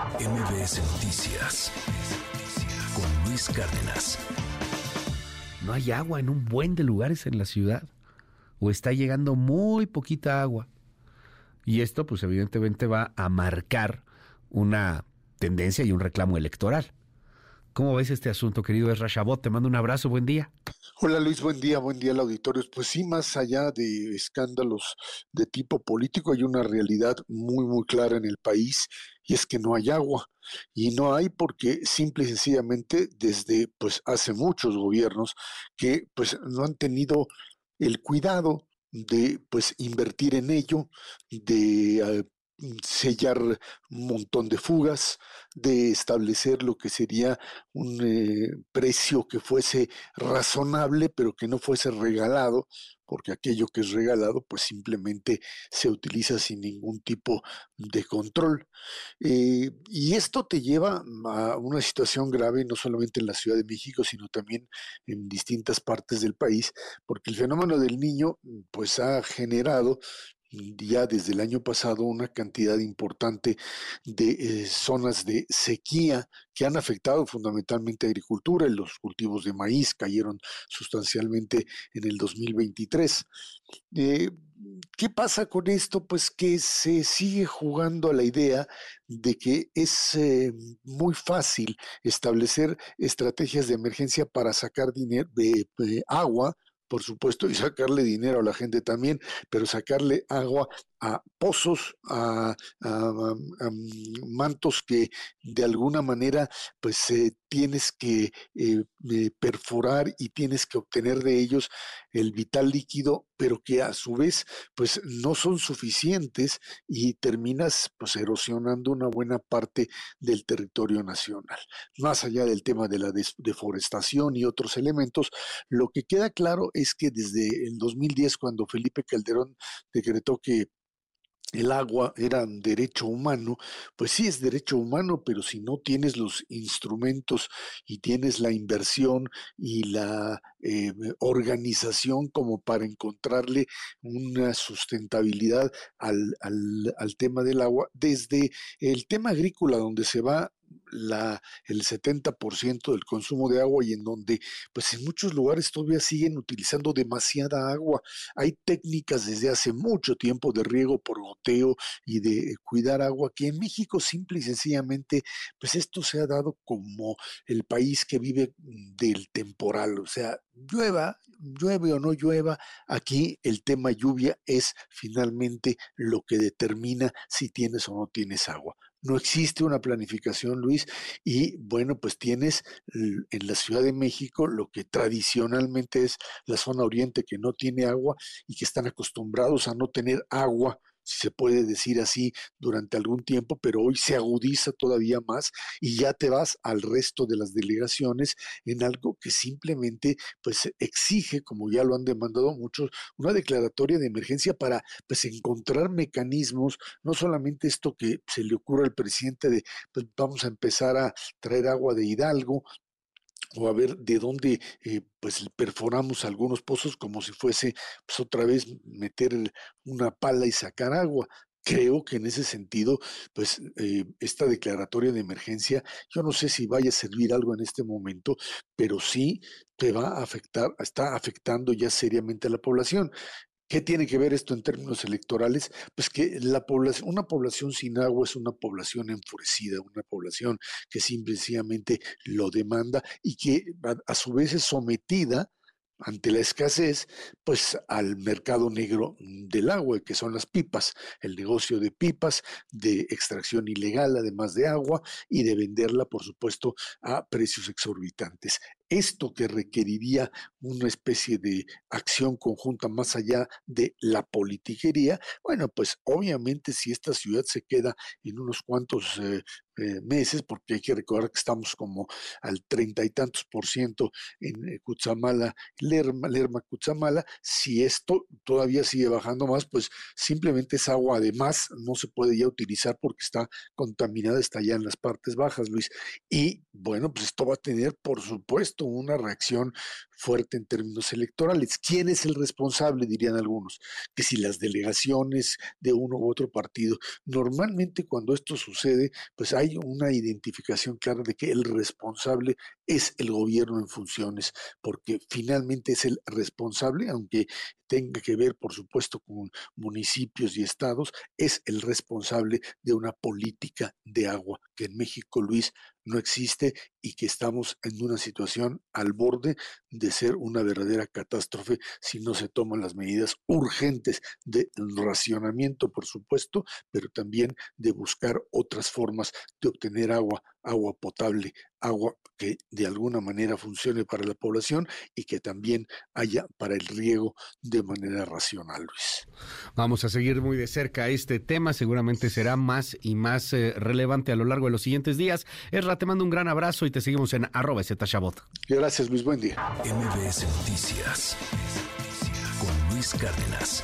MBS Noticias con Luis Cárdenas. No hay agua en un buen de lugares en la ciudad. O está llegando muy poquita agua. Y esto, pues evidentemente va a marcar una tendencia y un reclamo electoral. ¿Cómo ves este asunto, querido Ezra Chabot? Te mando un abrazo, buen día. Hola Luis, buen día, buen día al auditorio. Pues sí, más allá de escándalos de tipo político, hay una realidad muy, muy clara en el país y es que no hay agua. Y no hay porque simple y sencillamente desde pues hace muchos gobiernos que pues no han tenido el cuidado de pues invertir en ello, de eh, sellar un montón de fugas, de establecer lo que sería un eh, precio que fuese razonable, pero que no fuese regalado, porque aquello que es regalado, pues simplemente se utiliza sin ningún tipo de control. Eh, y esto te lleva a una situación grave, no solamente en la Ciudad de México, sino también en distintas partes del país, porque el fenómeno del niño, pues ha generado ya desde el año pasado una cantidad importante de eh, zonas de sequía que han afectado fundamentalmente a agricultura los cultivos de maíz cayeron sustancialmente en el 2023. Eh, ¿Qué pasa con esto? Pues que se sigue jugando a la idea de que es eh, muy fácil establecer estrategias de emergencia para sacar dinero, de agua por supuesto, y sacarle dinero a la gente también, pero sacarle agua a pozos, a, mantos que de alguna manera pues eh, tienes que eh, eh, perforar y tienes que obtener de ellos el vital líquido, pero que a su vez pues no son suficientes y terminas pues erosionando una buena parte del territorio nacional. Más allá del tema de la deforestación y otros elementos, lo que queda claro es que desde el 2010 cuando Felipe Calderón decretó que el agua era derecho humano, pues sí es derecho humano, pero si no tienes los instrumentos y tienes la inversión y la eh, organización como para encontrarle una sustentabilidad al, al, al tema del agua, desde el tema agrícola, donde se va la, el 70% del consumo de agua y en donde pues en muchos lugares todavía siguen utilizando demasiada agua. Hay técnicas desde hace mucho tiempo de riego por goteo y de cuidar agua que en México simple y sencillamente pues esto se ha dado como el país que vive del temporal, o sea, llueva, llueve o no llueva, aquí el tema lluvia es finalmente lo que determina si tienes o no tienes agua. No existe una planificación, Luis, y bueno, pues tienes en la Ciudad de México lo que tradicionalmente es la zona oriente que no tiene agua y que están acostumbrados a no tener agua si se puede decir así, durante algún tiempo, pero hoy se agudiza todavía más y ya te vas al resto de las delegaciones en algo que simplemente pues exige, como ya lo han demandado muchos, una declaratoria de emergencia para pues encontrar mecanismos, no solamente esto que se le ocurre al presidente de pues vamos a empezar a traer agua de Hidalgo, o a ver de dónde eh, pues perforamos algunos pozos como si fuese pues otra vez meter una pala y sacar agua. Creo que en ese sentido, pues eh, esta declaratoria de emergencia, yo no sé si vaya a servir algo en este momento, pero sí te va a afectar, está afectando ya seriamente a la población. ¿Qué tiene que ver esto en términos electorales? Pues que una población sin agua es una población enfurecida, una población que simplemente lo demanda y que a, su vez es sometida ante la escasez, pues al mercado negro del agua, que son las pipas, el negocio de pipas, de extracción ilegal, además de agua, y de venderla, por supuesto, a precios exorbitantes esto que requeriría una especie de acción conjunta más allá de la politiquería, bueno, pues obviamente si esta ciudad se queda en unos cuantos eh, eh, meses, porque hay que recordar que estamos como al treinta y tantos por ciento en eh, Cutzamala, Lerma, Lerma, Cutzamala, si esto todavía sigue bajando más, pues simplemente esa agua además no se puede ya utilizar porque está contaminada, está ya en las partes bajas, Luis. Y bueno, pues esto va a tener, por supuesto, una reacción fuerte en términos electorales. ¿Quién es el responsable? Dirían algunos. Que si las delegaciones de uno u otro partido. Normalmente cuando esto sucede, pues hay una identificación clara de que el responsable es el gobierno en funciones, porque finalmente es el responsable, aunque tenga que ver, por supuesto, con municipios y estados, es el responsable de una política de agua que en México, Luis, no existe y que estamos en una situación al borde de ser una verdadera catástrofe si no se toman las medidas urgentes de racionamiento, por supuesto, pero también de buscar otras formas de obtener agua, agua potable, agua que de alguna manera funcione para la población y que también haya para el riego de manera racional, Luis. Vamos a seguir muy de cerca este tema, seguramente será más y más eh, relevante a lo largo de los siguientes días. Erra, te mando un gran abrazo y te seguimos en arroba Shabot. Gracias, Luis, buen día. MBS Noticias con Luis Cárdenas.